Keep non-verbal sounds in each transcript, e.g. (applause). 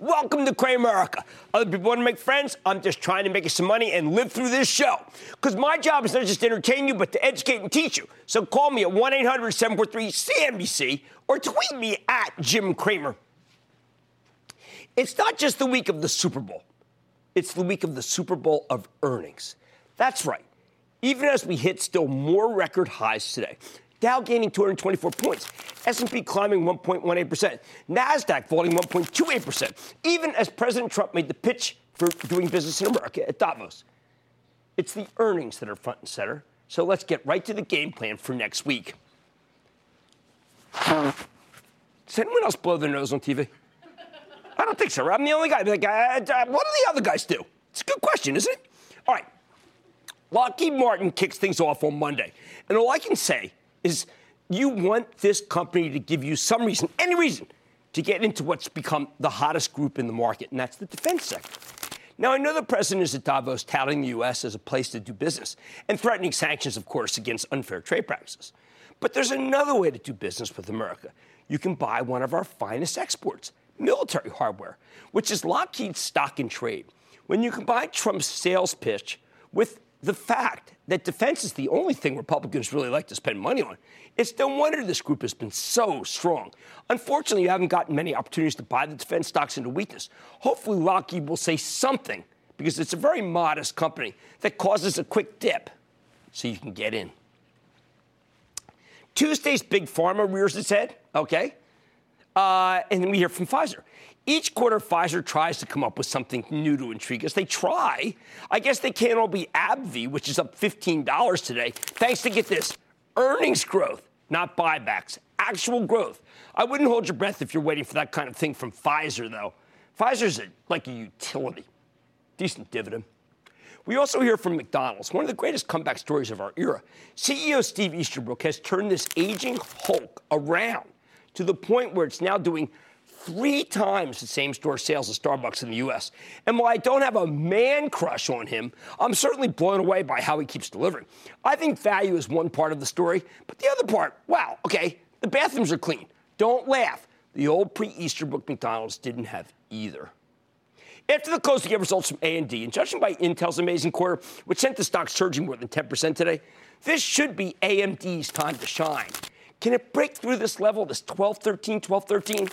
Welcome to Cramerica. Other people want to make friends. I'm just trying to make some money and live through this show. Because my job is not just to entertain you, but to educate and teach you. So call me at 1 800 743 CNBC or tweet me at Jim Cramer. It's not just the week of the Super Bowl, it's the week of the Super Bowl of earnings. That's right. Even as we hit still more record highs today, Dow gaining 224 points, S&P climbing 1.18%, Nasdaq falling 1.28%, even as President Trump made the pitch for doing business in America at Davos. It's the earnings that are front and center. So let's get right to the game plan for next week. Does anyone else blow their nose on TV? I don't think so. I'm the only guy. Like, uh, uh, what do the other guys do? It's a good question, isn't it? All right. Lockheed Martin kicks things off on Monday. And all I can say is you want this company to give you some reason, any reason, to get into what's become the hottest group in the market, and that's the defense sector. Now, I know the president is at Davos touting the U.S. as a place to do business and threatening sanctions, of course, against unfair trade practices. But there's another way to do business with America. You can buy one of our finest exports, military hardware, which is Lockheed's stock in trade. When you combine Trump's sales pitch with the fact that defense is the only thing Republicans really like to spend money on. It's no wonder this group has been so strong. Unfortunately, you haven't gotten many opportunities to buy the defense stocks into weakness. Hopefully, Lockheed will say something because it's a very modest company that causes a quick dip so you can get in. Tuesday's big pharma rears its head, okay? Uh, and then we hear from Pfizer. Each quarter, Pfizer tries to come up with something new to intrigue us. They try. I guess they can't all be AbbVie, which is up $15 today, thanks to get this earnings growth, not buybacks, actual growth. I wouldn't hold your breath if you're waiting for that kind of thing from Pfizer, though. Pfizer's a, like a utility, decent dividend. We also hear from McDonald's, one of the greatest comeback stories of our era. CEO Steve Easterbrook has turned this aging Hulk around to the point where it's now doing three times the same store sales of Starbucks in the US. And while I don't have a man crush on him, I'm certainly blown away by how he keeps delivering. I think value is one part of the story, but the other part, wow, okay, the bathrooms are clean. Don't laugh. The old pre-Easterbrook McDonald's didn't have either. After the close, we get results from AMD, and judging by Intel's amazing quarter, which sent the stock surging more than 10% today, this should be AMD's time to shine. Can it break through this level, this 12, 13, 12, 13?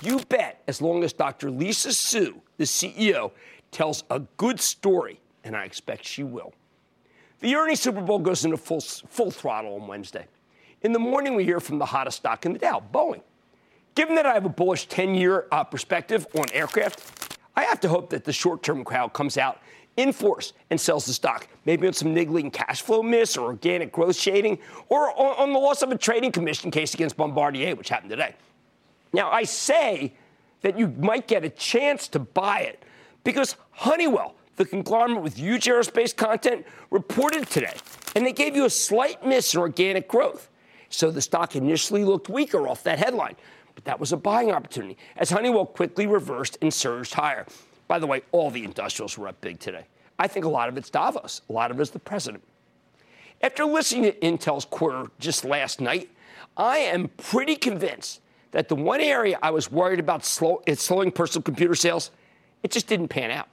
You bet, as long as Dr. Lisa Su, the CEO, tells a good story, and I expect she will. The earnings Super Bowl goes into full, full throttle on Wednesday. In the morning, we hear from the hottest stock in the Dow, Boeing. Given that I have a bullish 10 year uh, perspective on aircraft, I have to hope that the short term crowd comes out in force and sells the stock, maybe on some niggling cash flow miss or organic growth shading, or on the loss of a trading commission case against Bombardier, which happened today. Now, I say that you might get a chance to buy it because Honeywell, the conglomerate with huge aerospace content, reported today, and they gave you a slight miss in organic growth. So the stock initially looked weaker off that headline, but that was a buying opportunity as Honeywell quickly reversed and surged higher. By the way, all the industrials were up big today. I think a lot of it's Davos, a lot of it's the president. After listening to Intel's quarter just last night, I am pretty convinced that the one area I was worried about slow, slowing personal computer sales, it just didn't pan out.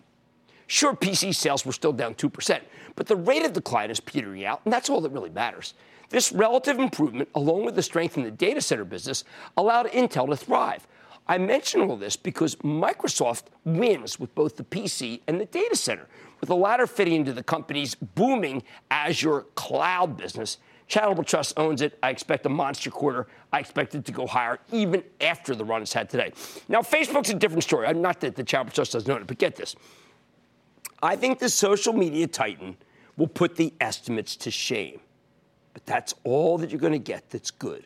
Sure, PC sales were still down 2%, but the rate of decline is petering out, and that's all that really matters. This relative improvement, along with the strength in the data center business, allowed Intel to thrive. I mention all this because Microsoft wins with both the PC and the data center, with the latter fitting into the company's booming Azure cloud business Charitable Trust owns it. I expect a monster quarter. I expect it to go higher even after the run it's had today. Now, Facebook's a different story. I'm Not that the Charitable Trust doesn't own it, but get this. I think the social media titan will put the estimates to shame. But that's all that you're going to get that's good.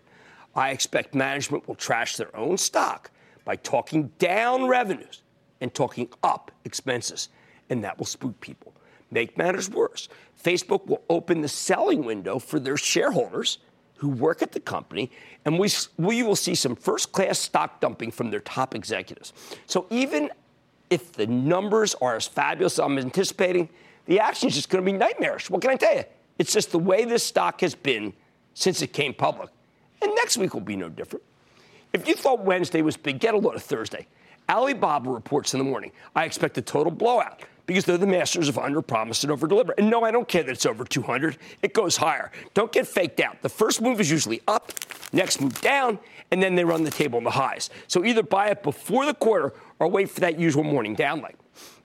I expect management will trash their own stock by talking down revenues and talking up expenses, and that will spook people. Make matters worse. Facebook will open the selling window for their shareholders who work at the company, and we, we will see some first class stock dumping from their top executives. So even if the numbers are as fabulous as I'm anticipating, the action is just going to be nightmarish. What can I tell you? It's just the way this stock has been since it came public. And next week will be no different. If you thought Wednesday was big, get a load of Thursday. Alibaba reports in the morning. I expect a total blowout because they're the masters of under promise and over deliver. And no, I don't care that it's over 200. It goes higher. Don't get faked out. The first move is usually up, next move down, and then they run the table on the highs. So either buy it before the quarter or wait for that usual morning down leg.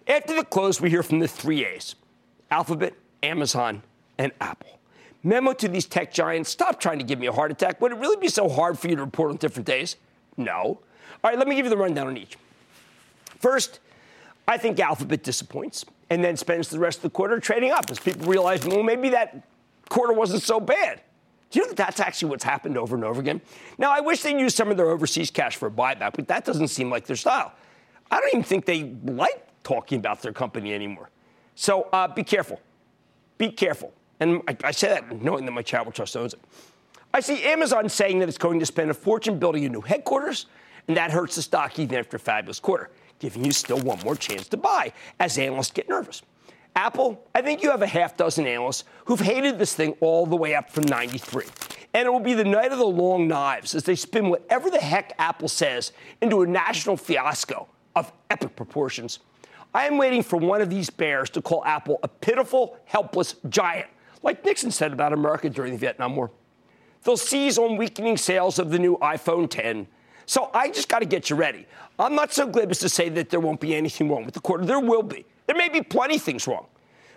After the close, we hear from the three A's Alphabet, Amazon, and Apple. Memo to these tech giants stop trying to give me a heart attack. Would it really be so hard for you to report on different days? No. All right, let me give you the rundown on each. First, I think Alphabet disappoints and then spends the rest of the quarter trading up as people realize, well, maybe that quarter wasn't so bad. Do you know that that's actually what's happened over and over again? Now, I wish they'd use some of their overseas cash for a buyback, but that doesn't seem like their style. I don't even think they like talking about their company anymore. So uh, be careful. Be careful. And I, I say that knowing that my charitable trust owns it. I see Amazon saying that it's going to spend a fortune building a new headquarters, and that hurts the stock even after a fabulous quarter giving you still one more chance to buy as analysts get nervous. Apple, I think you have a half dozen analysts who've hated this thing all the way up from 93. And it will be the night of the long knives as they spin whatever the heck Apple says into a national fiasco of epic proportions. I am waiting for one of these bears to call Apple a pitiful, helpless giant, like Nixon said about America during the Vietnam War. They'll seize on weakening sales of the new iPhone 10 so I just got to get you ready. I'm not so glib as to say that there won't be anything wrong with the quarter. There will be. There may be plenty of things wrong.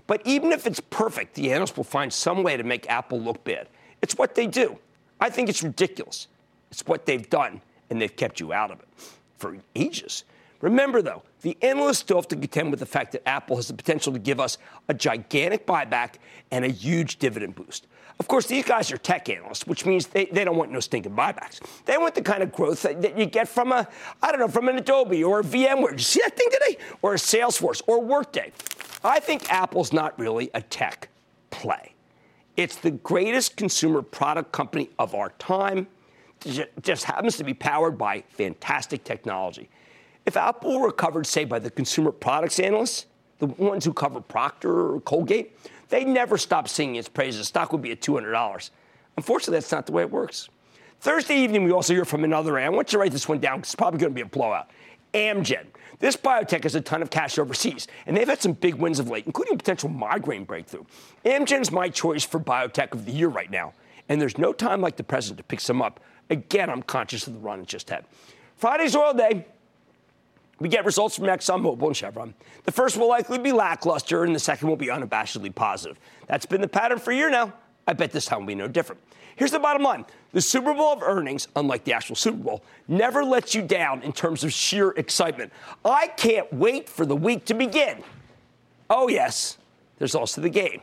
But even if it's perfect, the analysts will find some way to make Apple look bad. It's what they do. I think it's ridiculous. It's what they've done, and they've kept you out of it for ages. Remember, though, the analysts still have to contend with the fact that Apple has the potential to give us a gigantic buyback and a huge dividend boost. Of course, these guys are tech analysts, which means they, they don't want no stinking buybacks. They want the kind of growth that, that you get from a, I don't know, from an Adobe or a VMware. Did you see that thing today? Or a Salesforce or Workday. I think Apple's not really a tech play. It's the greatest consumer product company of our time. It just happens to be powered by fantastic technology. If Apple recovered, say, by the consumer products analysts, the ones who cover Procter or Colgate, they'd never stop singing its praises. Stock would be at $200. Unfortunately, that's not the way it works. Thursday evening, we also hear from another, I want you to write this one down because it's probably going to be a blowout. Amgen. This biotech has a ton of cash overseas, and they've had some big wins of late, including a potential migraine breakthrough. Amgen's my choice for biotech of the year right now, and there's no time like the present to pick some up. Again, I'm conscious of the run it just had. Friday's oil day. We get results from ExxonMobil and Chevron. The first will likely be lackluster, and the second will be unabashedly positive. That's been the pattern for a year now. I bet this time will be no different. Here's the bottom line the Super Bowl of earnings, unlike the actual Super Bowl, never lets you down in terms of sheer excitement. I can't wait for the week to begin. Oh, yes, there's also the game.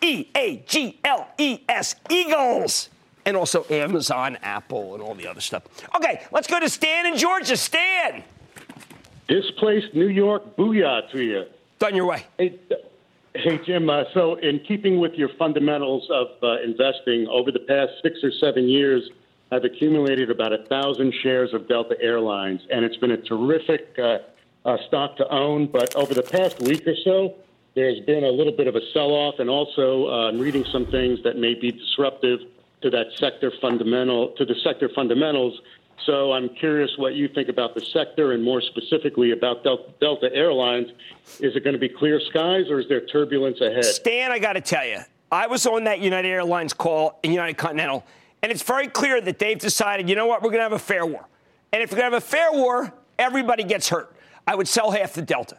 E A G L E S, Eagles and also Amazon, Apple, and all the other stuff. Okay, let's go to Stan in Georgia. Stan. Displaced New York, booyah to you. Done your way. Hey, hey Jim. Uh, so, in keeping with your fundamentals of uh, investing, over the past six or seven years, I've accumulated about a thousand shares of Delta Airlines, and it's been a terrific uh, uh stock to own. But over the past week or so, there's been a little bit of a sell-off, and also uh, I'm reading some things that may be disruptive to that sector fundamental to the sector fundamentals. So I'm curious what you think about the sector and more specifically about Delta Airlines. Is it going to be clear skies or is there turbulence ahead? Stan, I got to tell you, I was on that United Airlines call in United Continental, and it's very clear that they've decided, you know what, we're going to have a fare war. And if we're going to have a fare war, everybody gets hurt. I would sell half the Delta,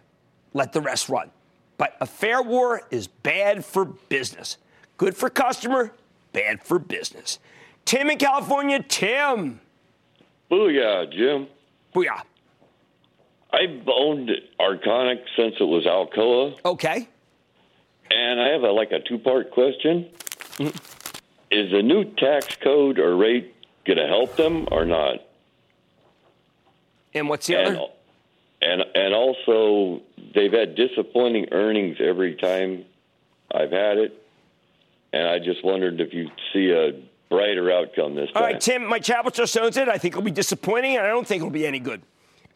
let the rest run. But a fare war is bad for business. Good for customer, bad for business. Tim in California, Tim. Booyah, Jim. Booyah. I've owned Arconic since it was Alcoa. Okay. And I have a, like a two part question. Mm-hmm. Is the new tax code or rate going to help them or not? And what's the and, other? And, and also, they've had disappointing earnings every time I've had it and I just wondered if you see a brighter outcome this time. All right, Tim, my Chapel just owns it. I think it'll be disappointing, and I don't think it'll be any good.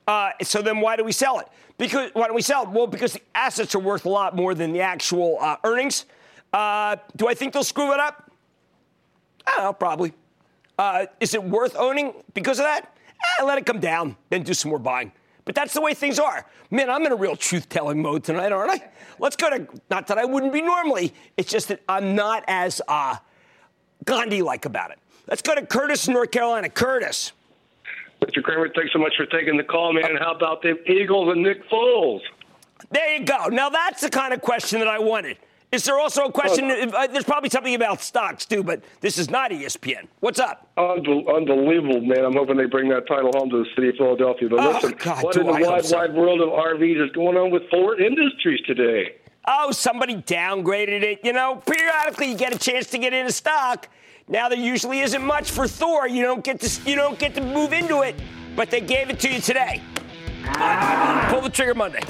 Uh, so then why do we sell it? Because why don't we sell it? Well, because the assets are worth a lot more than the actual uh, earnings. Uh, do I think they'll screw it up? I don't know, probably. Uh, is it worth owning because of that? Eh, let it come down, then do some more buying. But that's the way things are. Man, I'm in a real truth telling mode tonight, aren't I? Let's go to, not that I wouldn't be normally, it's just that I'm not as uh, Gandhi like about it. Let's go to Curtis, North Carolina. Curtis. Mr. Cramer, thanks so much for taking the call, man. How about the Eagles and Nick Foles? There you go. Now that's the kind of question that I wanted. Is there also a question? Uh, there's probably something about stocks too, but this is not ESPN. What's up? Unbelievable, man! I'm hoping they bring that title home to the city of Philadelphia. But oh, listen, God, what in the I wide, so. wide world of RVs is going on with Thor Industries today? Oh, somebody downgraded it. You know, periodically you get a chance to get into stock. Now there usually isn't much for Thor. You don't get to you don't get to move into it, but they gave it to you today. Pull the trigger Monday.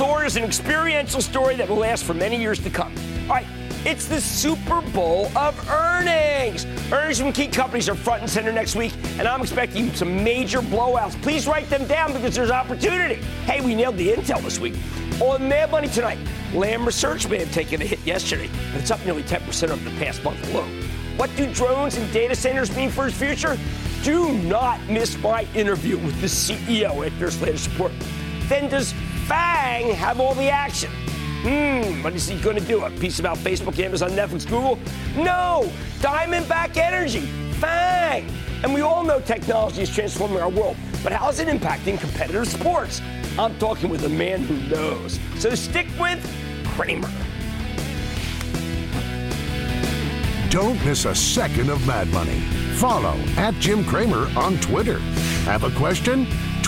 Thor is an experiential story that will last for many years to come. All right, it's the Super Bowl of earnings. Earnings from key companies are front and center next week, and I'm expecting some major blowouts. Please write them down because there's opportunity. Hey, we nailed the intel this week. On Mad Money tonight, Lam Research may have taken a hit yesterday, but it's up nearly 10% over the past month alone. What do drones and data centers mean for its future? Do not miss my interview with the CEO at Nurse Latest Support. Then does FANG have all the action? Hmm, what is he going to do? A piece about Facebook, Amazon, Netflix, Google? No! Diamondback Energy, FANG! And we all know technology is transforming our world, but how is it impacting competitive sports? I'm talking with a man who knows. So stick with Cramer. Don't miss a second of Mad Money. Follow at Jim Cramer on Twitter. Have a question?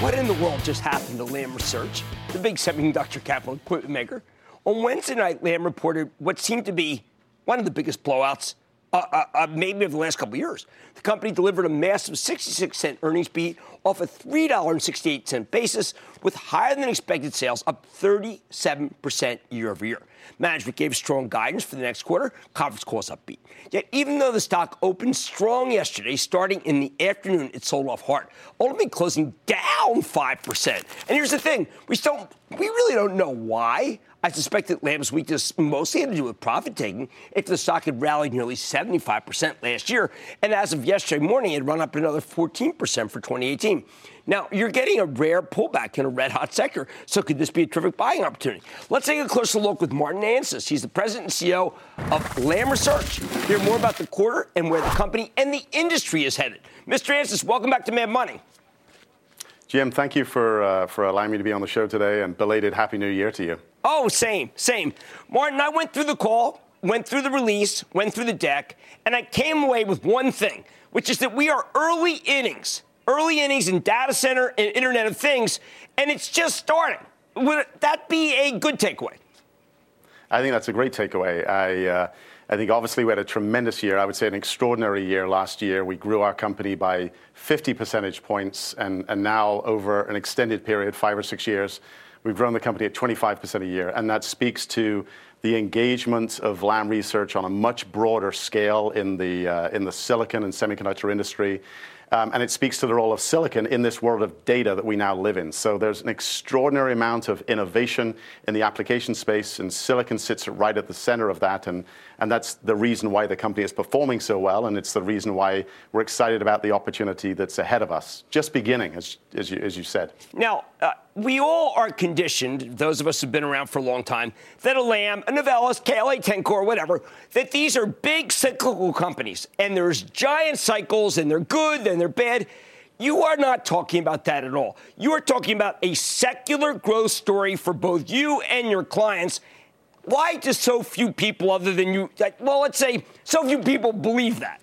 What in the world just happened to Lam Research, the big semiconductor (laughs) capital equipment maker? On Wednesday night, Lam reported what seemed to be one of the biggest blowouts, uh, uh, uh, maybe of the last couple years. The company delivered a massive 66 cent earnings beat off a $3.68 basis, with higher than expected sales up 37% year over year. Management gave strong guidance for the next quarter. Conference calls upbeat. Yet, even though the stock opened strong yesterday, starting in the afternoon, it sold off hard, ultimately closing down 5%. And here's the thing we still, we really don't know why. I suspect that Lam's weakness mostly had to do with profit taking after the stock had rallied nearly 75% last year. And as of yesterday morning, it had run up another 14% for 2018. Now, you're getting a rare pullback in a red hot sector, so could this be a terrific buying opportunity? Let's take a closer look with Martin Anstice. He's the president and CEO of Lam Research. Hear more about the quarter and where the company and the industry is headed. Mr. Anstice, welcome back to Mad Money. Jim, thank you for, uh, for allowing me to be on the show today and belated Happy New Year to you. Oh, same, same. Martin, I went through the call, went through the release, went through the deck, and I came away with one thing, which is that we are early innings early innings in data center and Internet of Things, and it's just starting. Would that be a good takeaway? I think that's a great takeaway. I, uh, I think obviously we had a tremendous year. I would say an extraordinary year last year. We grew our company by 50 percentage points, and, now over an extended period, five or six years, we've grown the company at 25% a year. And that speaks to the engagement of Lam Research on a much broader scale in the, uh, in the silicon and semiconductor industry. Um, and it speaks to the role of silicon in this world of data that we now live in. So there's an extraordinary amount of innovation in the application space, and silicon sits right at the center of that. And, and that's the reason why the company is performing so well, and it's the reason why we're excited about the opportunity that's ahead of us, just beginning, as, as, you, as you said. Now, uh, we all are conditioned, those of us who've been around for a long time, that a Lam, a Novellus, KLA Tencor, whatever, that these are big cyclical companies and there's giant cycles and they're good and they're bad. You are not talking about that at all. You are talking about a secular growth story for both you and your clients. Why do so few people, other than you, well, let's say so few people believe that?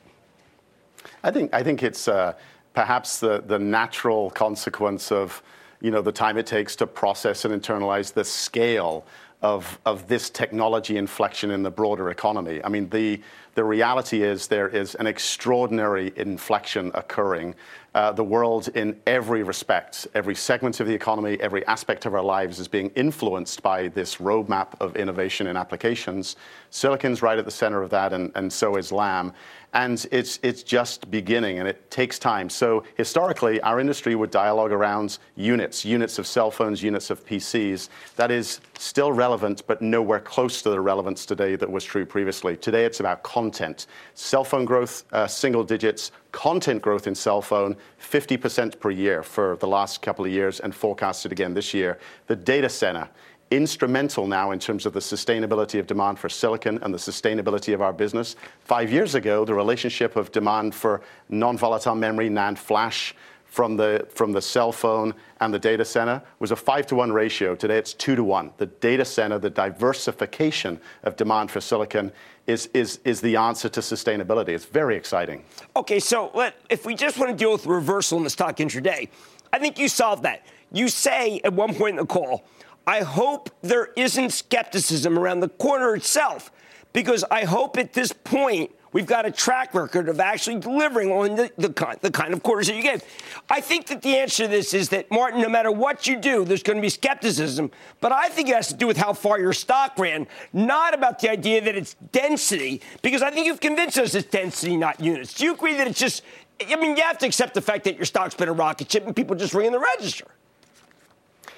I think I think it's uh, perhaps the the natural consequence of you know the time it takes to process and internalize the scale of of this technology inflection in the broader economy. I mean the the reality is there is an extraordinary inflection occurring. Uh, the world, in every respect, every segment of the economy, every aspect of our lives, is being influenced by this roadmap of innovation and applications. Silicon's right at the center of that, and, and so is Lam and it's it's just beginning and it takes time so historically our industry would dialogue around units units of cell phones units of pcs that is still relevant but nowhere close to the relevance today that was true previously today it's about content. Cell phone growth uh, single digits. Content growth in cell phone 50% per year for the last couple of years and forecasted again this year. The data center instrumental now in terms of the sustainability of demand for silicon and the sustainability of our business. Five years ago, the relationship of demand for non-volatile memory, NAND flash, from the, from the cell phone and the data center was a five to one ratio. Today it's two to one. The data center, the diversification of demand for silicon is, is, is the answer to sustainability. It's very exciting. Okay, so let, if we just want to deal with reversal in the stock intraday, I think you solved that. You say at one point in the call, I hope there isn't skepticism around the corner itself, because I hope at this point we've got a track record of actually delivering on the, the, kind, the kind of quarters that you gave. I think that the answer to this is that, Martin, no matter what you do, there's going to be skepticism, but I think it has to do with how far your stock ran, not about the idea that it's density, because I think you've convinced us it's density, not units. Do you agree that it's just, I mean, you have to accept the fact that your stock's been a rocket ship and people just ring in the register?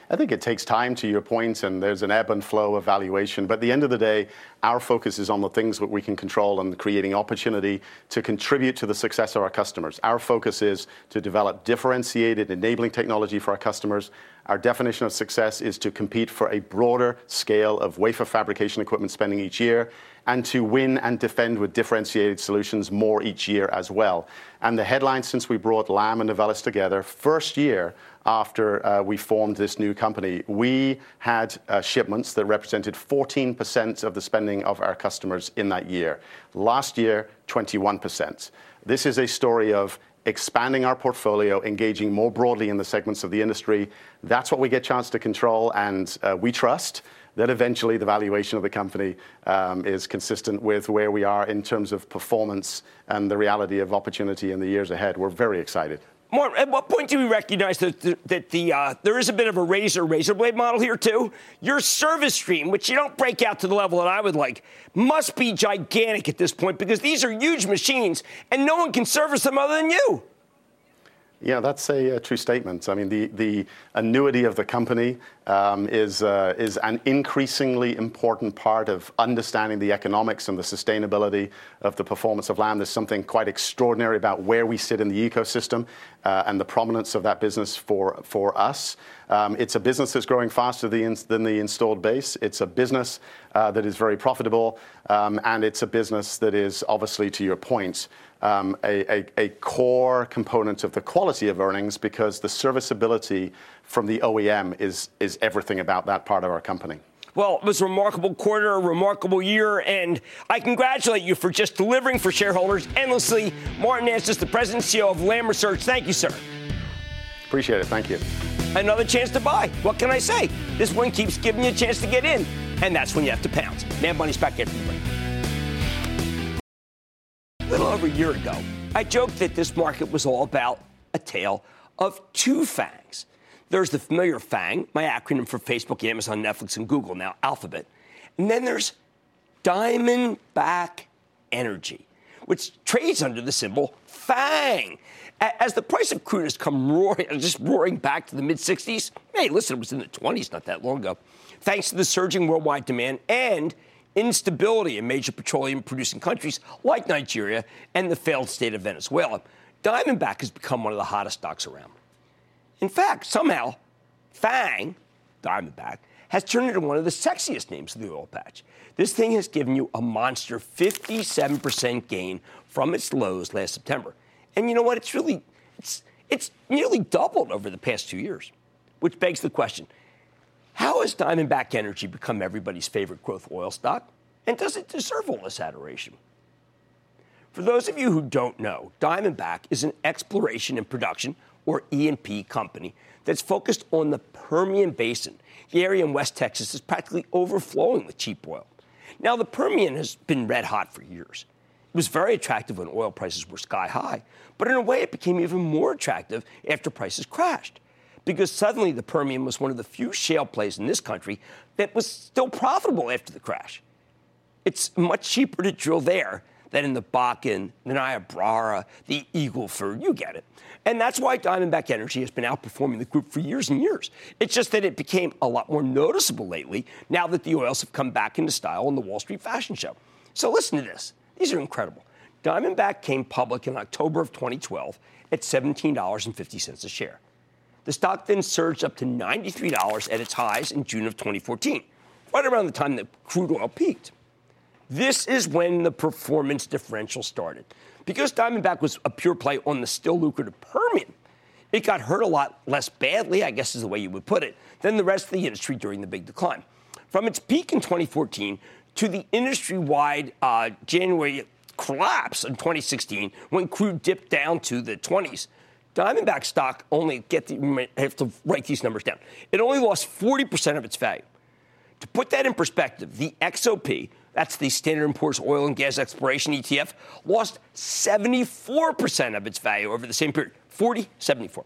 I think it takes time to your point, and there's an ebb and flow of valuation. But at the end of the day, our focus is on the things that we can control and creating opportunity to contribute to the success of our customers. Our focus is to develop differentiated, enabling technology for our customers. Our definition of success is to compete for a broader scale of wafer fabrication equipment spending each year and to win and defend with differentiated solutions more each year as well. And the headline since we brought Lam and Novellus together, first year after uh, we formed this new company, we had uh, shipments that represented 14% of the spending of our customers in that year. Last year, 21%. This is a story of expanding our portfolio, engaging more broadly in the segments of the industry. That's what we get chance to control, and uh, we trust that eventually the valuation of the company um, is consistent with where we are in terms of performance and the reality of opportunity in the years ahead. We're very excited. At what point do we recognize that, that the uh, there is a bit of a razor razor blade model here too? Your service stream, which you don't break out to the level that I would like, must be gigantic at this point because these are huge machines and no one can service them other than you. Yeah, that's a, a, true statement. I mean, the, the annuity of the company um, is, uh, is an increasingly important part of understanding the economics and the sustainability of the performance of Lam. There's something quite extraordinary about where we sit in the ecosystem uh, and the prominence of that business for, for us. Um, it's a business that's growing faster than the, installed base. It's a business uh, that is very profitable, um, and it's a business that is obviously, to your point, um, a, core component of the quality of earnings because the serviceability from the OEM is, is everything about that part of our company. Well, it was a remarkable quarter, a remarkable year, and I congratulate you for just delivering for shareholders endlessly. Martin Anstice, the president and CEO of Lam Research. Thank you, sir. Appreciate it. Thank you. Another chance to buy. What can I say? This one keeps giving you a chance to get in, and that's when you have to pounce. Mad Money's back after the break. A little over a year ago, I joked that this market was all about a tale of two fangs. There's the familiar FANG, my acronym for Facebook, Amazon, Netflix, and Google, now Alphabet. And then there's Diamondback Energy, which trades under the symbol FANG. As the price of crude has come roaring, (laughs) just roaring back to the mid 60s, hey, listen, it was in the 20s not that long ago, thanks to the surging worldwide demand and instability in major petroleum producing countries like Nigeria and the failed state of Venezuela, Diamondback has become one of the hottest stocks around. In fact, somehow, FANG, Diamondback, has turned into one of the sexiest names of the oil patch. This thing has given you a monster 57% gain from its lows last September. And you know what? It's really, it's, it's nearly doubled over the past two years, which begs the question how has Diamondback Energy become everybody's favorite growth oil stock? And does it deserve all this adoration? For those of you who don't know, Diamondback is an exploration and production, or E&P company, that's focused on the Permian Basin. The area in West Texas is practically overflowing with cheap oil. Now, the Permian has been red hot for years. It was very attractive when oil prices were sky high, but in a way, it became even more attractive after prices crashed. Because suddenly the Permian was one of the few shale plays in this country that was still profitable after the crash. It's much cheaper to drill there than in the Bakken, the Niobrara, the Eagleford. You get it. And that's why Diamondback Energy has been outperforming the group for years and years. It's just that it became a lot more noticeable lately now that the oils have come back into style on the Wall Street fashion show. So listen to this. These are incredible. Diamondback came public in October of 2012 at $17.50 a share. The stock then surged up to $93 at its highs in June of 2014, right around the time that crude oil peaked. This is when the performance differential started. Because Diamondback was a pure play on the still lucrative Permian, it got hurt a lot less badly, I guess is the way you would put it, than the rest of the industry during the big decline. From its peak in 2014 to the industry wide uh, January collapse in 2016 when crude dipped down to the 20s, Diamondback stock only get the, have to write these numbers down. It only lost 40% of its value. To put that in perspective, the XOP, that's the Standard & Poor's Oil and Gas Exploration ETF, lost 74% of its value over the same period. 40, 74.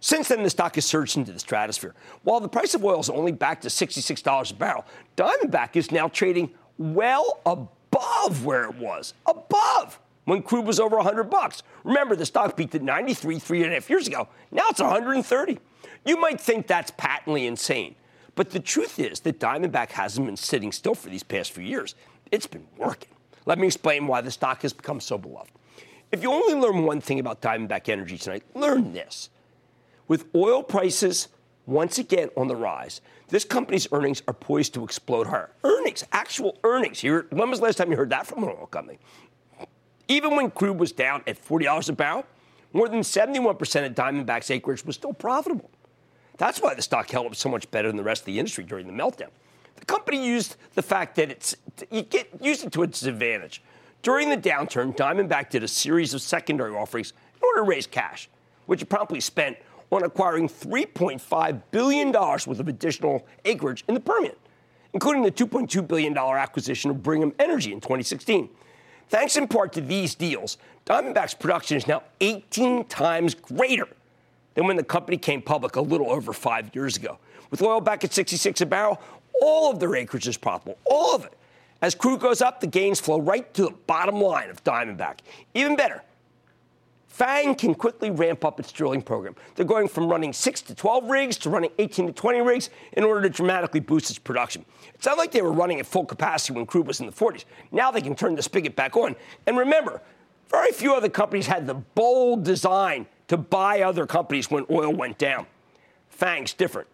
Since then, the stock has surged into the stratosphere. While the price of oil is only back to $66 a barrel, Diamondback is now trading well above where it was. Above when crude was over 100 bucks. Remember, the stock peaked at 93 three and a half years ago. Now it's 130. You might think that's patently insane. But the truth is that Diamondback hasn't been sitting still for these past few years. It's been working. Let me explain why the stock has become so beloved. If you only learn one thing about Diamondback Energy tonight, learn this. With oil prices once again on the rise, this company's earnings are poised to explode higher. Earnings, actual earnings. Here, when was the last time you heard that from an oil company? Even when crude was down at $40 a barrel, more than 71% of Diamondback's acreage was still profitable. That's why the stock held up so much better than the rest of the industry during the meltdown. The company used the fact that it's you get used it to its advantage. During the downturn, Diamondback did a series of secondary offerings in order to raise cash, which it promptly spent on acquiring $3.5 billion worth of additional acreage in the Permian, including the $2.2 billion acquisition of Brigham Energy in 2016. Thanks in part to these deals, Diamondback's production is now 18 times greater than when the company came public a little over five years ago. With oil back at 66 a barrel, all of their acreage is profitable, all of it. As crude goes up, the gains flow right to the bottom line of Diamondback. Even better, Fang can quickly ramp up its drilling program. They're going from running 6 to 12 rigs to running 18 to 20 rigs in order to dramatically boost its production. It's not like they were running at full capacity when crude was in the 40s. Now they can turn the spigot back on. And remember, very few other companies had the bold design to buy other companies when oil went down. Fang's different.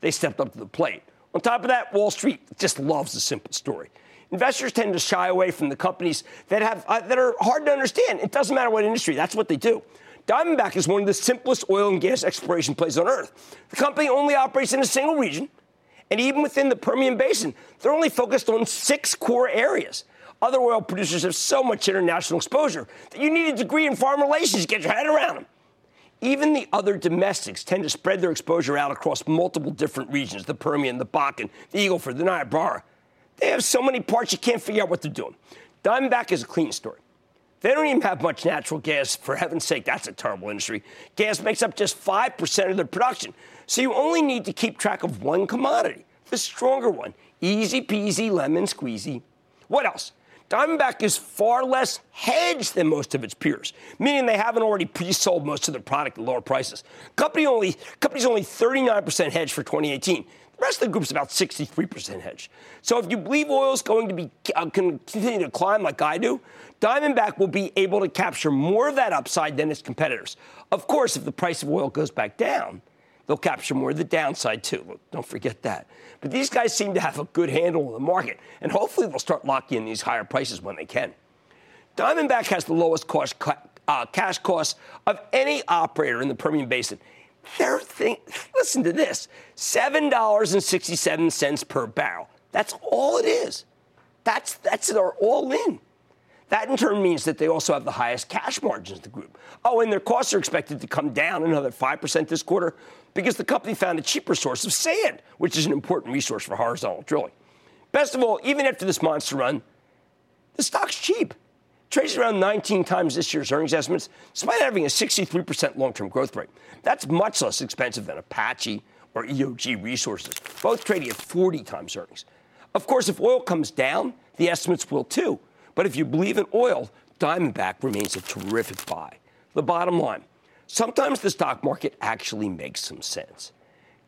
They stepped up to the plate. On top of that, Wall Street just loves a simple story. Investors tend to shy away from the companies that have uh, that are hard to understand. It doesn't matter what industry; that's what they do. Diamondback is one of the simplest oil and gas exploration plays on earth. The company only operates in a single region, and even within the Permian Basin, they're only focused on six core areas. Other oil producers have so much international exposure that you need a degree in foreign relations to get your head around them. Even the other domestics tend to spread their exposure out across multiple different regions the Permian, the Bakken, the Eagleford, the Niobrara. They have so many parts you can't figure out what they're doing. Diamondback is a clean story. They don't even have much natural gas. For heaven's sake, that's a terrible industry. Gas makes up just 5% of their production. So you only need to keep track of one commodity, the stronger one. Easy peasy, lemon squeezy. What else? Diamondback is far less hedged than most of its peers, meaning they haven't already pre-sold most of their product at lower prices. Company only, company's only 39% hedged for 2018. The rest of the group's about 63% hedged. So if you believe oil is going to be uh, continue to climb like I do, Diamondback will be able to capture more of that upside than its competitors. Of course, if the price of oil goes back down, they'll capture more of the downside too. Don't forget that. But these guys seem to have a good handle on the market, and hopefully they'll start locking in these higher prices when they can. Diamondback has the lowest cost, uh, cash costs of any operator in the Permian Basin. Listen to this $7.67 per barrel. That's all it is. That's, that's their all in. That in turn means that they also have the highest cash margins in the group. Oh, and their costs are expected to come down another 5% this quarter because the company found a cheaper source of sand, which is an important resource for horizontal drilling. Best of all, even after this monster run, the stock's cheap. Trades around 19 times this year's earnings estimates, despite having a 63% long term growth rate. That's much less expensive than Apache or EOG Resources, both trading at 40 times earnings. Of course, if oil comes down, the estimates will too. But if you believe in oil, Diamondback remains a terrific buy. The bottom line sometimes the stock market actually makes some sense.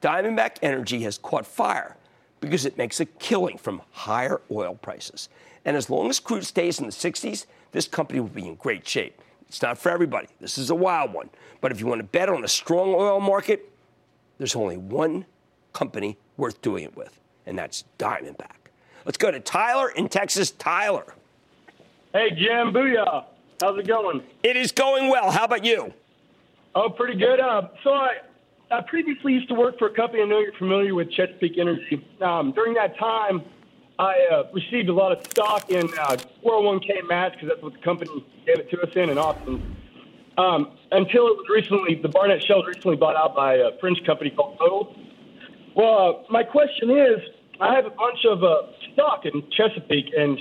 Diamondback Energy has caught fire because it makes a killing from higher oil prices. And as long as crude stays in the 60s, this company will be in great shape. It's not for everybody. This is a wild one. But if you want to bet on a strong oil market, there's only one company worth doing it with, and that's Diamondback. Let's go to Tyler in Texas. Tyler. Hey, Jim. Booyah. How's it going? It is going well. How about you? Oh, pretty good. Uh, so I, I previously used to work for a company I know you're familiar with, Chesapeake Energy. Um, during that time, I uh, received a lot of stock in uh, 401k match because that's what the company gave it to us in in Austin. Um, until it was recently, the Barnett Shale was recently bought out by a French company called Total. Well, uh, my question is, I have a bunch of uh, stock in Chesapeake, and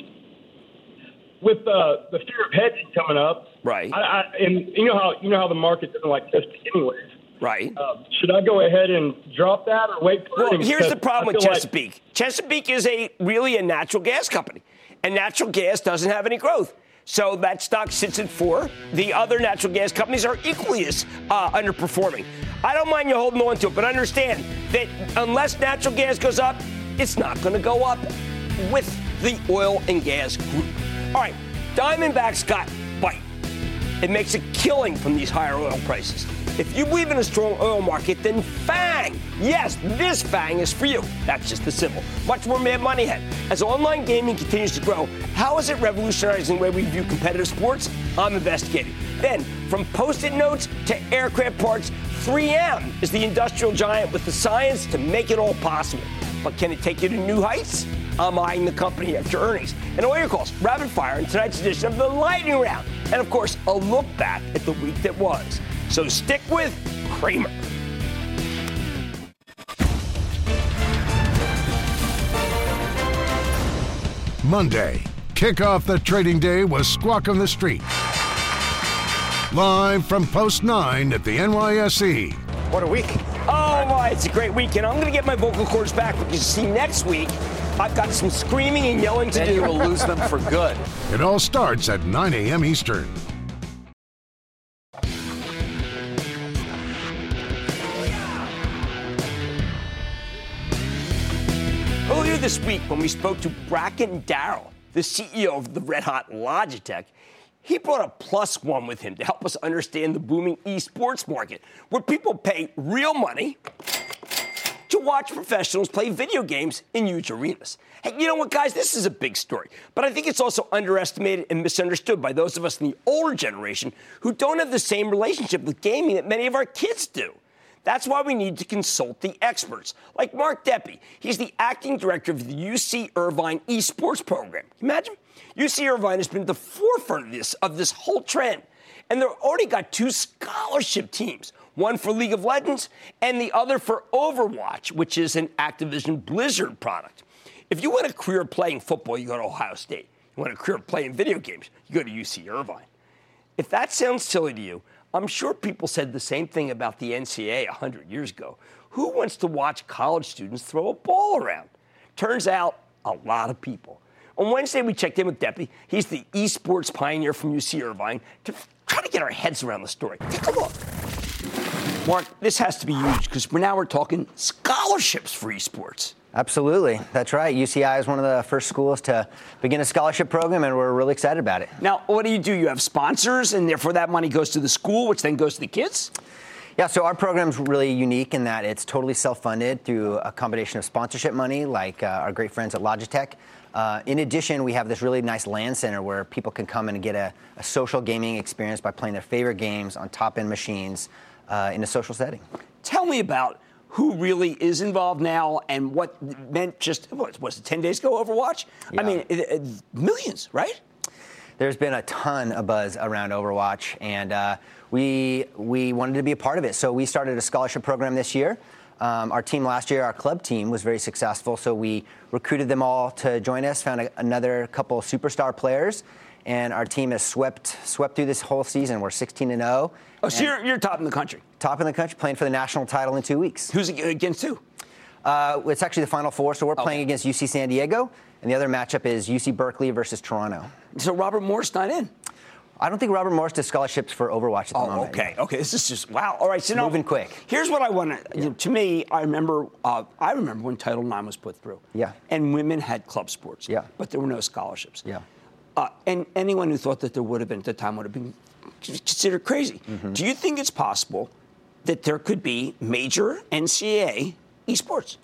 with uh, the fear of hedging coming up, right? I, I, and you know how you know how the market doesn't like Chesapeake anyways. Right. Uh, should I go ahead and drop that or wait for well, here's the problem with Chesapeake. Like- Chesapeake is a really a natural gas company, and natural gas doesn't have any growth. So that stock sits at four. The other natural gas companies are equally as uh, underperforming. I don't mind you holding on to it, but understand that unless natural gas goes up, it's not going to go up with the oil and gas group. All right, Diamondback's got bite. It makes a killing from these higher oil prices. If you believe in a strong oil market, then FANG. Yes, this FANG is for you. That's just the symbol. Much more Mad Money Head. As online gaming continues to grow, how is it revolutionizing the way we view competitive sports? I'm investigating. Then, from post it notes to aircraft parts, 3M is the industrial giant with the science to make it all possible. But can it take you to new heights? I'm eyeing the company after earnings. And all your calls, rapid fire in tonight's edition of the Lightning Round. And of course, a look back at the week that was. So stick with Cramer. Monday, kick off the trading day was Squawk on the Street. Live from Post 9 at the NYSE. What a week. Oh, my, it's a great weekend. I'm going to get my vocal cords back because, you see, next week, I've got some screaming and yelling to then do. you will lose them for good. (laughs) It all starts at 9 a.m. Eastern. Earlier this week, when we spoke to Bracken Darrell, the CEO of the Red Hot Logitech, he brought a plus one with him to help us understand the booming esports market, where people pay real money to watch professionals play video games in huge arenas. Hey, you know what, guys? This is a big story, but I think it's also underestimated and misunderstood by those of us in the older generation who don't have the same relationship with gaming that many of our kids do. That's why we need to consult the experts, like Mark Deppe. He's the acting director of the UC Irvine esports program. Imagine UC Irvine has been at the forefront of this of this whole trend, and they've already got two scholarship teams. One for League of Legends and the other for Overwatch, which is an Activision Blizzard product. If you want a career playing football, you go to Ohio State. You want a career playing video games, you go to UC Irvine. If that sounds silly to you, I'm sure people said the same thing about the NCAA 100 years ago. Who wants to watch college students throw a ball around? Turns out, a lot of people. On Wednesday, we checked in with Deppe. He's the esports pioneer from UC Irvine to try to get our heads around the story. Take a look. Mark, this has to be huge because now we're talking scholarships for esports. Absolutely. That's right. UCI is one of the first schools to begin a scholarship program, and we're really excited about it. Now, what do you do? You have sponsors, and therefore that money goes to the school, which then goes to the kids? Yeah, so our program's really unique in that it's totally self funded through a combination of sponsorship money, like uh, our great friends at Logitech. Uh, in addition, we have this really nice LAN center where people can come and get a, a social gaming experience by playing their favorite games on top end machines uh, in a social setting. Tell me about who really is involved now and what meant just what was it 10 days ago overwatch Yeah. i mean it, it, millions right there's been a ton of buzz around Overwatch, and uh, we we wanted to be a part of it. So we started a scholarship program this year. Um, our team last year, our club team, was very successful. So we recruited them all to join us. Found a, another couple superstar players, and our team has swept swept through this whole season. We're 16 and 0. Oh, so you're, you're top in the country. Top in the country, playing for the national title in two weeks. Who's against who? Uh, it's actually the final four, so we're playing against UC San Diego, and the other matchup is UC Berkeley versus Toronto. So Robert Morris not in. I don't think Robert Morris does scholarships for Overwatch at the Oh, moment. okay, okay. This is just wow. All right, so now Moving quick. Here's what I want to. You know, to me, I remember. Uh, I remember when Title IX was put through. Yeah. And women had club sports. Yeah. But there were no scholarships. Yeah. Uh, and anyone who thought that there would have been at the time would have been considered crazy. Mm-hmm. Do you think it's possible that there could be major NCAA esports?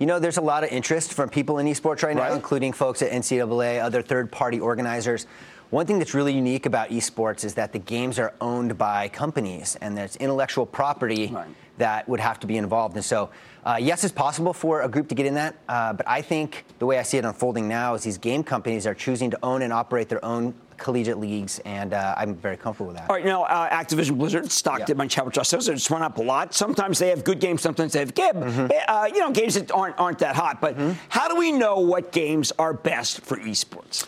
You know, there's a lot of interest from people in esports right now, Right. including folks at NCAA, other third-party organizers. One thing that's really unique about esports is that the games are owned by companies, and there's intellectual property Right. That would have to be involved. And so, uh, yes, it's possible for a group to get in that, uh, but I think the way I see it unfolding now is these game companies are choosing to own and operate their own collegiate leagues, and uh, I'm very comfortable with that. All right, now uh, Activision Blizzard stock Yeah. did my challenge ourselves. It's run up a lot. Sometimes they have good games, sometimes they have gib. Mm-hmm. Uh, you know, games that aren't aren't that hot. But how do we know what games are best for esports?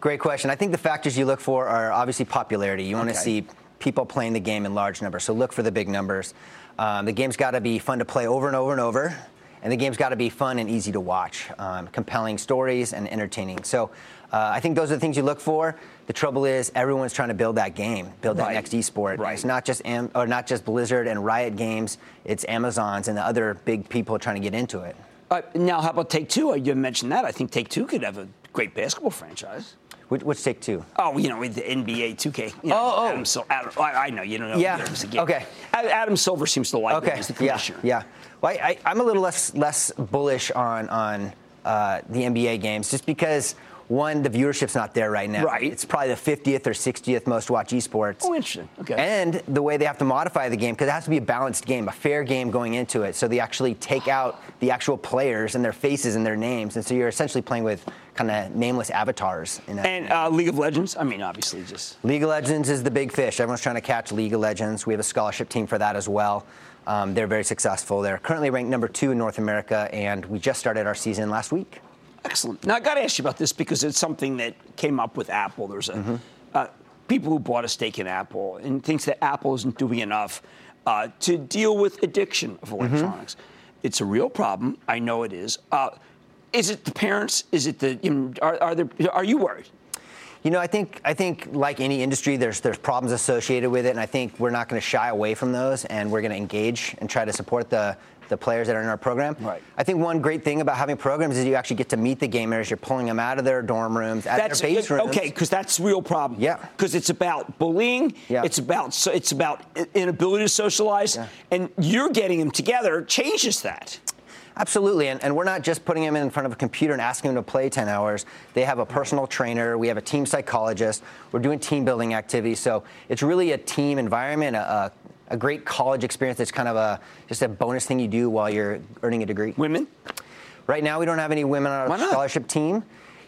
Great question. I think the factors you look for are obviously popularity. You want to see people playing the game in large numbers, so look for the big numbers. Um, the game's got to be fun to play over and over and over, and the game's got to be fun and easy to watch, um, compelling stories and entertaining. So uh, I think those are the things you look for. The trouble is everyone's trying to build that game, build that Right. next esport. Right. It's not just Am- or not just Blizzard and Riot Games. It's Amazon's and the other big people trying to get into it. Uh, now, how about Take Two? You mentioned that. I think Take Two could have a great basketball franchise. Which, which take two? Oh, you know, with the NBA 2K. You know, Oh, oh. Adam Sil- Adam, I, I know you don't know. Yeah, either. It's a game. okay. Adam Silver seems to like Okay. it as the yeah. commissioner. Yeah. Well, I, I, I'm a little less less bullish on on uh, the NBA games just because one, the viewership's not there right now. Right. It's probably the 50th or 60th most watched esports. Oh, interesting. Okay. And the way they have to modify the game because it has to be a balanced game, a fair game going into it. So they actually take out the actual players and their faces and their names, and so you're essentially playing with kind of nameless avatars. And uh, League of Legends. I mean, obviously, just League of Legends is the big fish. Everyone's trying to catch League of Legends. We have a scholarship team for that as well. Um, they're very successful. They're currently ranked number two in North America, and we just started our season last week. Excellent. Now I got to ask you about this because it's something that came up with Apple. There's a Mm-hmm. uh, people who bought a stake in Apple and thinks that Apple isn't doing enough uh, to deal with addiction of Mm-hmm. electronics. It's a real problem. I know it is. Uh, is it the parents? Is it the? You know, are, are there? Are you worried? You know, I think I think like any industry, there's there's problems associated with it, and I think we're not going to shy away from those, and we're going to engage and try to support the the players that are in our program. Right. I think one great thing about having programs is you actually get to meet the gamers. You're pulling them out of their dorm rooms, out of their base rooms. okay because that's real problem. Yeah. Because it's about bullying. Yeah. It's about so it's about inability to socialize, Yeah. and you're getting them together changes that. Absolutely, and, and we're not just putting them in front of a computer and asking them to play 10 hours. They have a personal trainer, we have a team psychologist, we're doing team building activities. So it's really a team environment, a, a, a great college experience that's kind of a just a bonus thing you do while you're earning a degree. Women. Right now, we don't have any women on our scholarship team.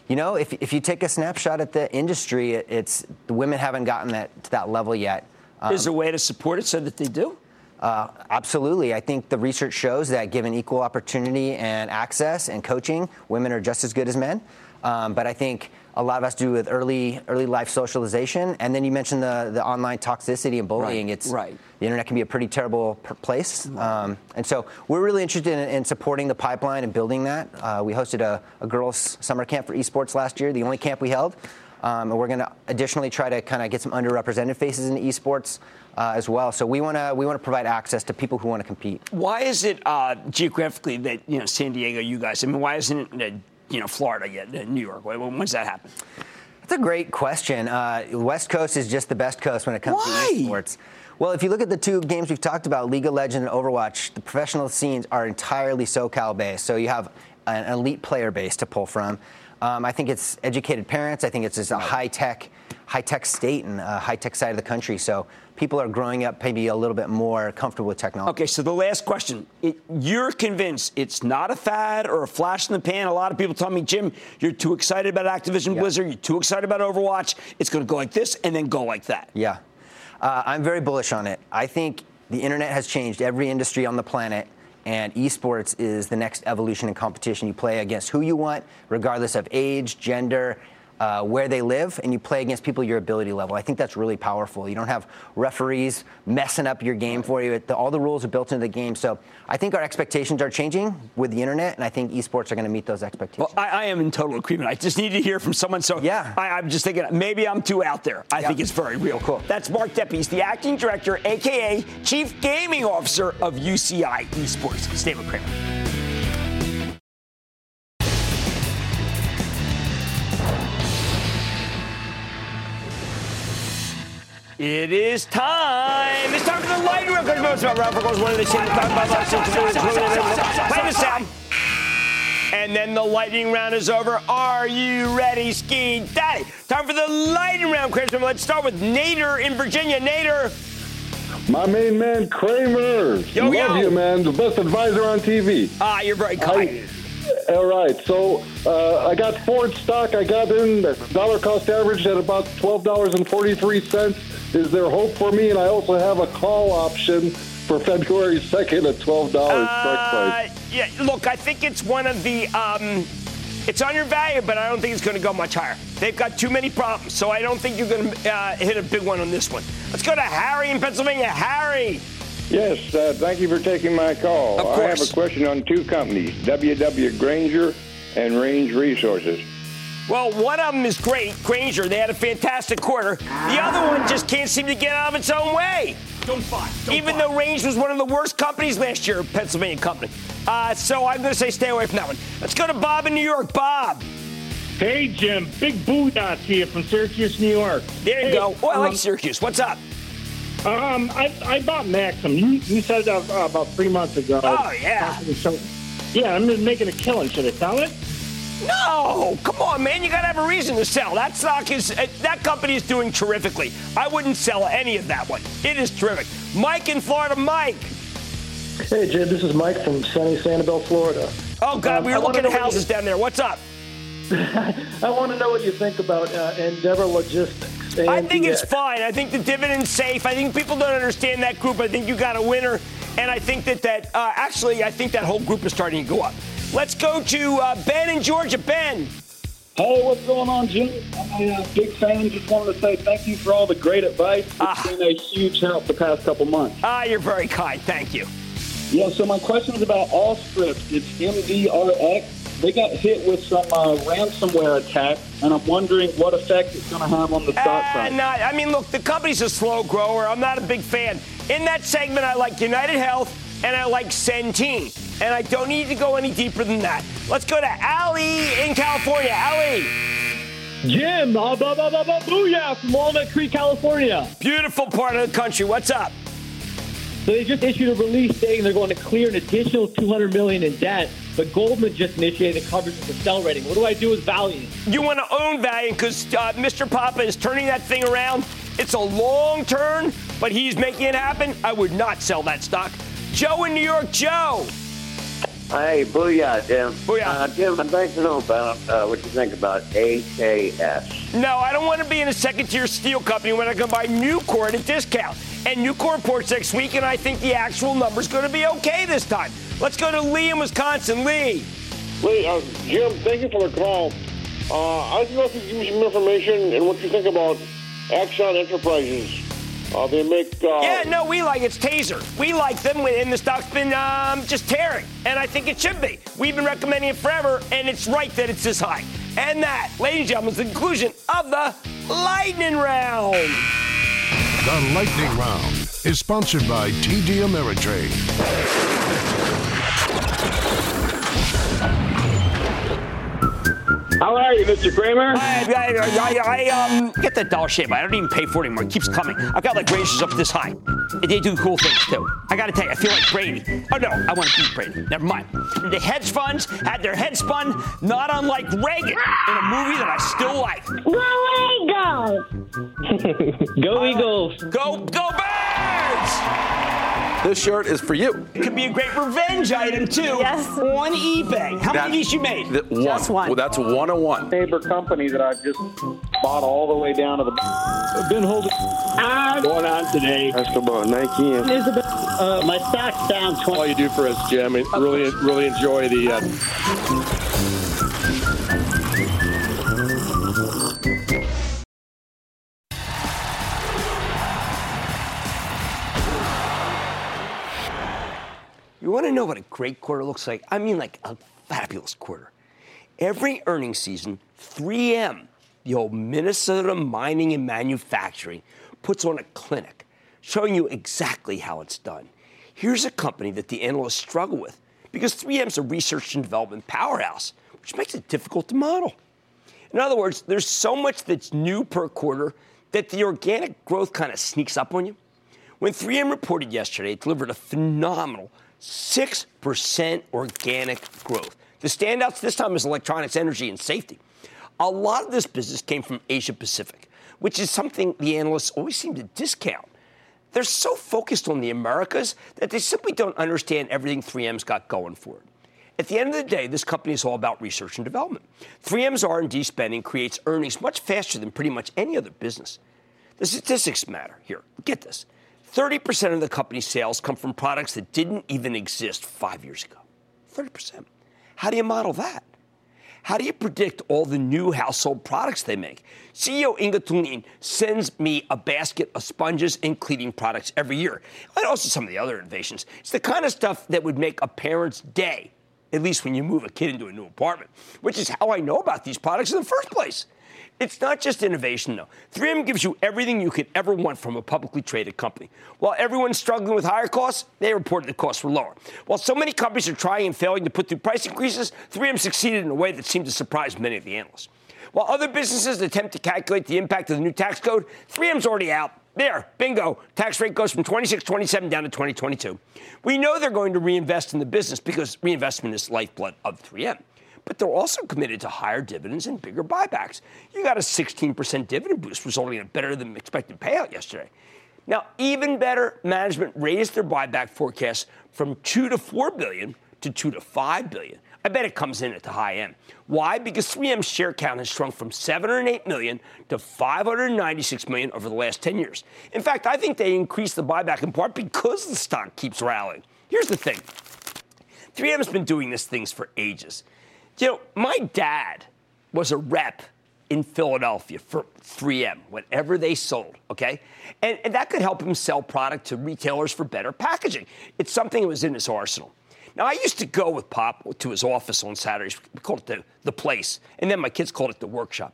You know, if, if you take a snapshot at the industry, it, it's the women haven't gotten that to that level yet. Um, Is there a way to support it so that they do? uh, absolutely. I think the research shows that given equal opportunity and access and coaching, women are just as good as men. Um, but I think a lot of us do with early early life socialization. And then you mentioned the, the online toxicity and bullying. Right, It's right. the internet can be a pretty terrible place. Um, and so we're really interested in, in supporting the pipeline and building that. Uh, we hosted a, a girls' summer camp for esports last year, the only camp we held. Um, and we're going to additionally try to kind of get some underrepresented faces in esports uh, as well. So we want to we want to provide access to people who want to compete. Why is it uh, geographically that you know San Diego, you guys? I mean, why isn't it uh, you know Florida yet, uh, New York? When, when's that happen? That's a great question. Uh, West Coast is just the best coast when it comes Why? to sports. Well, if you look at the two games we've talked about, League of Legends and Overwatch, the professional scenes are entirely SoCal based. So you have an elite player base to pull from. Um, I think it's educated parents. I think it's just a high tech, high tech state and a high tech side of the country. So people are growing up maybe a little bit more comfortable with technology. Okay, so the last question. It, you're convinced it's not a fad or a flash in the pan. A lot of people tell me, Jim, you're too excited about Activision Yeah. Blizzard. You're too excited about Overwatch. It's going to go like this and then go like that. Yeah. Uh, I'm very bullish on it. I think the internet has changed every industry on the planet, and esports is the next evolution in competition. You play against who you want, regardless of age, gender, uh, where they live, and you play against people your ability level. I think that's really powerful. You don't have referees messing up your game for you. It- all the rules are built into the game. So I think our expectations are changing with the internet, and I think esports are going to meet those expectations. Well, I, I am in total agreement. I just need to hear from someone. So Yeah. I, I'm just thinking maybe I'm too out there. I Yeah. think it's very real. Cool. That's Mark Deppe. The acting director, aka Chief Gaming Officer of UCI Esports. Stay with Cramer. It is time. It's time for the lightning round. Because most of our round goes one of the same. Play the sound. And then the lightning round is over. Are you ready, Ski Daddy? Time for the lightning round, Chris. Let's start with Nader in Virginia. Nader, My main man, Cramer. Yo, Love yo. you, man. The best advisor on TV. ah, you're very kind. All right. So uh, I got Ford stock. I got in the dollar cost average at about $12.43. Is there hope for me? And I also have a call option for February 2nd at $12 strike Uh, yeah, look, I think it's one of the. Um, it's on your value, but I don't think it's going to go much higher. They've got too many problems, so I don't think you're going to uh, hit a big one on this one. Let's go to Harry in Pennsylvania. Harry. Yes, uh, thank you for taking my call. Of I have a question on two companies, W.W. Grainger and Range Resources. Well, one of them is great, Granger. They had a fantastic quarter. The other one just can't seem to get out of its own way. Don't buy. Don't Even buy. though Range was one of the worst companies last year, Pennsylvania company. Uh, so I'm going to say stay away from that one. Let's go to Bob in New York. Bob. Hey, Jim. Big booyah to you from Syracuse, New York. There you Hey, go. Oh, I like um, Syracuse. What's up? Um, I, I bought Maxim. You, you said that uh, about three months ago. Oh, yeah. So, yeah, I'm just making a killing. Should I sell it? No, come on, man. You got to have a reason to sell. That stock is, uh, that company is doing terrifically. I wouldn't sell any of that one. It is terrific. Mike in Florida. Mike. Hey, Jim, this is Mike from sunny Sanibel, Florida. Oh, God, Um, we I were wanna looking at houses down there. What's up? (laughs) I want to know what you think about uh, Endeavor Logistics. And I think it's fine. I think the dividend's safe. I think people don't understand that group. I think you got a winner, and I think that that uh, actually, I think that whole group is starting to go up. Let's go to uh, Ben in Georgia. Ben. Hey, what's going on, Jim? I'm a uh, big fan. Just wanted to say thank you for all the great advice. It's been a huge help the past couple months. Ah, you're very kind. Thank you. Yeah, so my question is about all Allscripts. It's MDRX. They got hit with some uh, ransomware attack, and I'm wondering what effect it's going to have on the stock Uh, price. not, I mean, look, the company's a slow grower. I'm not a big fan. In that segment, I like United Health and I like Centene. And I don't need to go any deeper than that. Let's go to Ali in California. Ali. Jim, uh, blah, blah, blah, blah, booyah from Walnut Creek, California. Beautiful part of the country. What's up? So they just issued a release saying they're going to clear an additional 200 million in debt, but Goldman just initiated coverage of the sell rating. What do I do with Valeant? You want to own Valeant because uh, Mr. Papa is turning that thing around. It's a long turn, but he's making it happen. I would not sell that stock. Joe in New York. Joe. Hey, booyah, Jim. Booyah. Uh, Jim, I'd like to know about uh, what you think about AKS. No, I don't want to be in a second tier steel company when I can buy Nucor at a discount. And Nucor reports next week, and I think the actual number's going to be okay this time. Let's go to Lee in Wisconsin. Lee. Lee, uh, Jim, thank you for the call. Uh, I'd love to give you some information and what you think about Axon Enterprises. Uh, they make. Uh, Yeah, no, we like it's Taser. We like them, and the stock's been um, just tearing, and I think it should be. We've been recommending it forever, and it's right that it's this high. And that, ladies and gentlemen, is the conclusion of the lightning round. The Lightning Round is sponsored by TD Ameritrade. How are you, Mr. Cramer? I, I, I, I um, get that dollar shave. I don't even pay for it anymore. It keeps coming. I've got like razors up this high. They do cool things too. I gotta tell you, I feel like Brady. Oh no, I want to beat Brady. Never mind. The hedge funds had their head spun, not unlike Reagan in a movie that I still like. Go Eagles! (laughs) Go Eagles! Go, go Birds! This shirt is for you. It could be a great revenge item too. Yes. On eBay. How That- many of these you made? Th- one. Just one. Well, that's one on one. Neighbor company that I've just bought all the way down to the. I've been holding. Ah, going on today. That's about Nike. And Isabel, uh, my stock's down 20. All you do for us, Jim. and Really, really enjoy the. Uh, want to know what a great quarter looks like? I mean, like a fabulous quarter. Every earnings season, 3M, the old Minnesota Mining and Manufacturing, puts on a clinic showing you exactly how it's done. Here's a company that the analysts struggle with because 3M's a research and development powerhouse, which makes it difficult to model. In other words, there's so much that's new per quarter that the organic growth kind of sneaks up on you. When 3M reported yesterday, it delivered a phenomenal 6% organic growth. The standouts this time is electronics, energy, and safety. A lot of this business came from Asia Pacific, which is something the analysts always seem to discount. They're so focused on the Americas that they simply don't understand everything 3M's got going for it. At the end of the day, this company is all about research and development. 3M's R&D spending creates earnings much faster than pretty much any other business. The statistics matter here. Get this. 30% of the company's sales come from products that didn't even exist 5 years ago. 30%. How do you model that? How do you predict all the new household products they make? CEO Inge Thulin sends me a basket of sponges and cleaning products every year, and also some of the other innovations. It's the kind of stuff that would make a parent's day, at least when you move a kid into a new apartment, which is how I know about these products in the first place. It's not just innovation, though. 3M gives you everything you could ever want from a publicly traded company. While everyone's struggling with higher costs, they reported the costs were lower. While so many companies are trying and failing to put through price increases, 3M succeeded in a way that seemed to surprise many of the analysts. While other businesses attempt to calculate the impact of the new tax code, 3M's already out. There, bingo. Tax rate goes from 26, 27 down to 2022. We know they're going to reinvest in the business because reinvestment is lifeblood of 3M but they're also committed to higher dividends and bigger buybacks. You got a 16% dividend boost, resulting in a better than expected payout yesterday. Now, even better, management raised their buyback forecast from 2 to 4 billion to 2 to 5 billion. I bet it comes in at the high end. Why? Because 3M's share count has shrunk from 708 million to 596 million over the last 10 years. In fact, I think they increased the buyback in part because the stock keeps rallying. Here's the thing 3M's been doing these things for ages. You know, my dad was a rep in Philadelphia for 3M, whatever they sold, okay? And, and, that could help him sell product to retailers for better packaging. It's something that was in his arsenal. Now, I used to go with Pop to his office on Saturdays. We called it the, the place, and then my kids called it the workshop.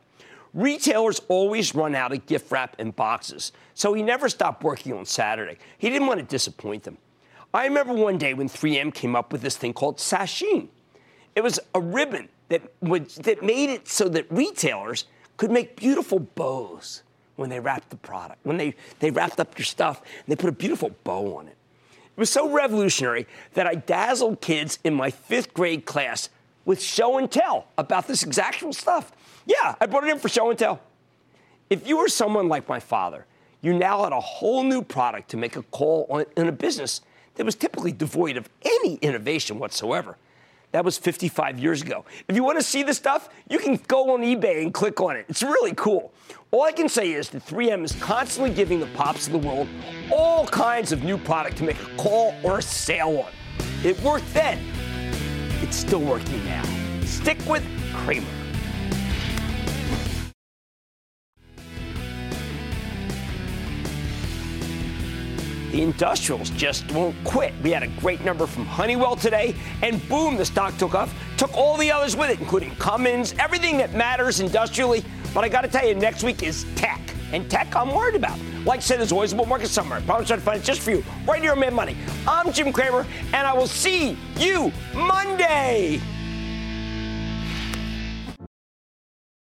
Retailers always run out of gift wrap and boxes, so he never stopped working on Saturday. He didn't want to disappoint them. I remember one day when 3M came up with this thing called Sasheen. It was a ribbon that, would, that made it so that retailers could make beautiful bows when they wrapped the product. When they, they wrapped up your stuff, and they put a beautiful bow on it. It was so revolutionary that I dazzled kids in my fifth grade class with show and tell about this exact stuff. Yeah, I brought it in for show and tell. If you were someone like my father, you now had a whole new product to make a call on in a business that was typically devoid of any innovation whatsoever. That was 55 years ago. If you want to see the stuff, you can go on eBay and click on it. It's really cool. All I can say is that 3M is constantly giving the pops of the world all kinds of new product to make a call or a sale on. It worked then. It's still working now. Stick with Cramer. The industrials just won't quit. We had a great number from Honeywell today, and boom, the stock took off. Took all the others with it, including Cummins, everything that matters industrially. But I got to tell you, next week is tech, and tech I'm worried about. Like I said, there's always a bull market somewhere. To find it just for you, right here on Mad Money. I'm Jim Cramer, and I will see you Monday.